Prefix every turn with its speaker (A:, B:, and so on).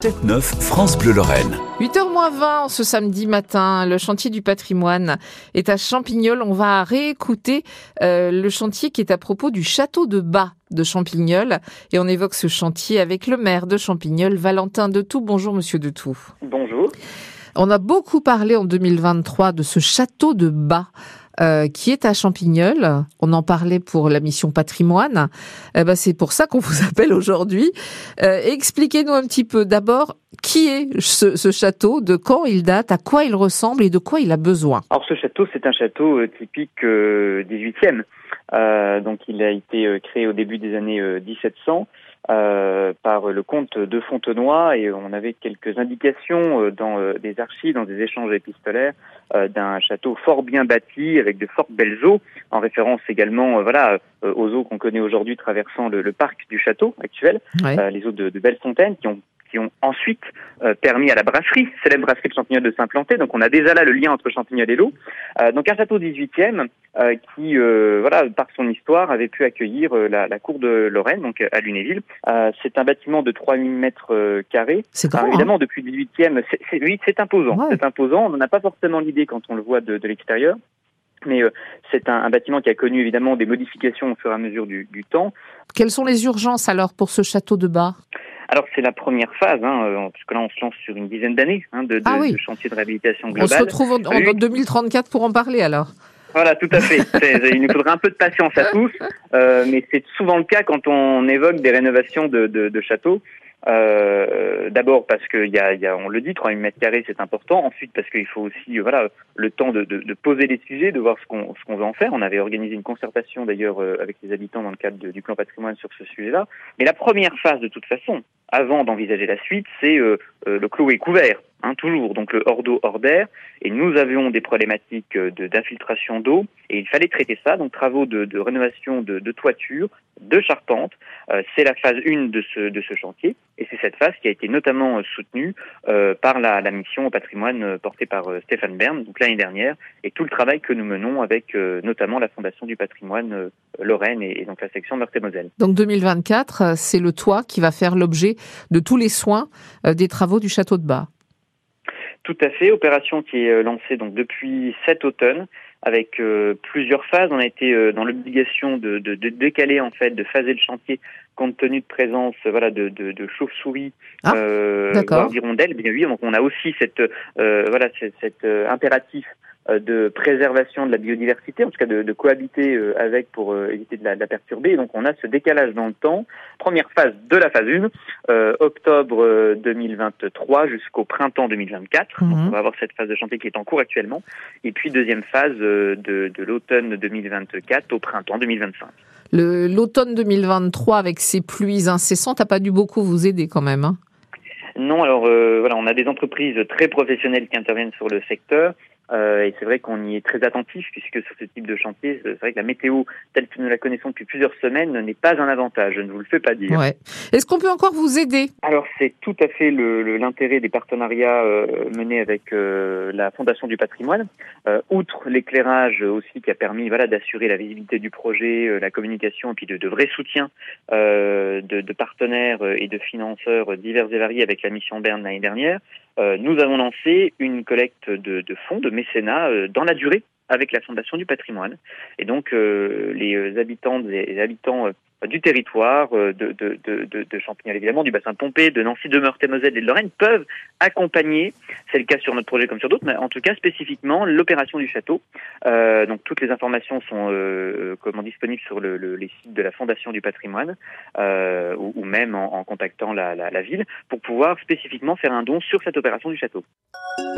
A: Tête 9, France Bleu Lorraine.
B: 8h20 ce samedi matin, le chantier du patrimoine est à Champignol. On va réécouter euh, le chantier qui est à propos du château de Bas de Champignol. Et on évoque ce chantier avec le maire de Champignol, Valentin Detout. Bonjour monsieur Detout.
C: Bonjour.
B: On a beaucoup parlé en 2023 de ce château de Bas. Euh, qui est à Champignol. On en parlait pour la mission patrimoine. Eh ben, c'est pour ça qu'on vous appelle aujourd'hui. Euh, expliquez-nous un petit peu d'abord qui est ce, ce, château, de quand il date, à quoi il ressemble et de quoi il a besoin.
C: Alors ce château, c'est un château euh, typique 18e. Euh, donc il a été créé au début des années 1700 euh, par le comte de Fontenoy et on avait quelques indications dans des archives, dans des échanges épistolaires d'un château fort bien bâti avec de fortes belles eaux, en référence également voilà aux eaux qu'on connaît aujourd'hui traversant le, le, parc du château actuel, ouais. les eaux de, de belles fontaines qui ont qui ont ensuite euh, permis à la brasserie, célèbre brasserie de Champignol, de s'implanter. Donc on a déjà là le lien entre Champignol et l'eau. Euh, donc un château 18e euh, qui, voilà, par son histoire, avait pu accueillir la, la, cour de Lorraine, donc à Lunéville. c'est un bâtiment de 3000 mètres carrés.
B: C'est grand.
C: évidemment,
B: hein
C: depuis le 18e, c'est, oui, c'est imposant. Ouais. C'est imposant. On n'en a pas forcément l'idée quand on le voit de, de l'extérieur. Mais euh, c'est un, un, bâtiment qui a connu évidemment des modifications au fur et à mesure du, du temps.
B: Quelles sont les urgences alors pour ce château de Bas
C: alors c'est la première phase, hein, puisque là on se lance sur une dizaine d'années hein, de, de,
B: ah oui.
C: de, chantier de réhabilitation globale.
B: On se retrouve en, en 2034 pour en parler alors.
C: Voilà, tout à fait. il nous faudrait un peu de patience à tous, euh, mais c'est souvent le cas quand on évoque des rénovations de, châteaux. Euh, D'abord parce que y a, on le dit, 3000 mètres carrés c'est important. Ensuite parce qu'il faut aussi voilà le temps de, poser les sujets, de voir ce qu'on veut en faire. On avait organisé une concertation d'ailleurs euh, avec les habitants dans le cadre du plan patrimoine sur ce sujet-là. Mais la première phase de toute façon, avant d'envisager la suite, c'est le clos est couvert. Hein, toujours, donc le hors d'eau, hors d'air. Et nous avions des problématiques d'infiltration d'eau et il fallait traiter ça. Donc travaux de, rénovation de, toiture, de charpente. Euh, c'est la phase 1 de ce, de ce chantier. Et c'est cette phase qui a été notamment soutenue euh, par la, mission au patrimoine portée par euh, Stéphane Bern, donc l'année dernière, et tout le travail que nous menons avec notamment la Fondation du patrimoine Lorraine et, et, donc la section Meurthe-et-Moselle.
B: Donc 2024, c'est le toit qui va faire l'objet de tous les soins des travaux du château de Bas.
C: Tout à fait, opération qui est lancée donc depuis cet automne avec euh, plusieurs phases. On a été euh, dans l'obligation de, de, de, décaler en fait, de phaser le chantier compte tenu de présence voilà de, de, de chauves-souris,
B: ah, euh,
C: d'hirondelles. Bien oui, donc on a aussi cette euh, voilà cet, cet impératif de préservation de la biodiversité, en tout cas de, de cohabiter avec pour éviter de la, de la, perturber. Et donc on a ce décalage dans le temps. Première phase de la phase 1, euh, octobre 2023 jusqu'au printemps 2024.
B: Mhm.
C: Donc on va avoir cette phase de chantier qui est en cours actuellement. Et puis deuxième phase de, de l'automne 2024 au printemps 2025.
B: L'automne 2023 avec ces pluies incessantes a pas dû beaucoup vous aider quand même. Hein?
C: Non, alors euh, voilà, on a des entreprises très professionnelles qui interviennent sur le secteur. Euh, et c'est vrai qu'on y est très attentif puisque sur ce type de chantier, c'est vrai que la météo telle que nous la connaissons depuis plusieurs semaines n'est pas un avantage. Je ne vous le fais pas dire.
B: Ouais. Est-ce qu'on peut encore vous aider?
C: Alors c'est tout à fait l'intérêt le, des partenariats euh, menés avec euh, la Fondation du Patrimoine. Euh, outre l'éclairage aussi qui a permis voilà d'assurer la visibilité du projet, euh, la communication et puis de, de vrais soutiens euh, de, de, partenaires et de financeurs divers et variés avec la mission Berne l'année dernière. Nous avons lancé une collecte de, fonds de mécénat euh, dans la durée avec la Fondation du patrimoine. Et donc euh, les habitants et habitants euh, du territoire, de, de, de, de, Champignol évidemment, du bassin de Pompée, de Nancy, de Meurthe-et-Moselle et de Lorraine peuvent accompagner, c'est le cas sur notre projet comme sur d'autres, mais en tout cas spécifiquement l'opération du château. Euh, donc toutes les informations sont euh, comment disponibles sur le, le, les sites de la Fondation du patrimoine euh, ou, ou, même en, en contactant la, la, la ville pour pouvoir spécifiquement faire un don sur cette opération du château.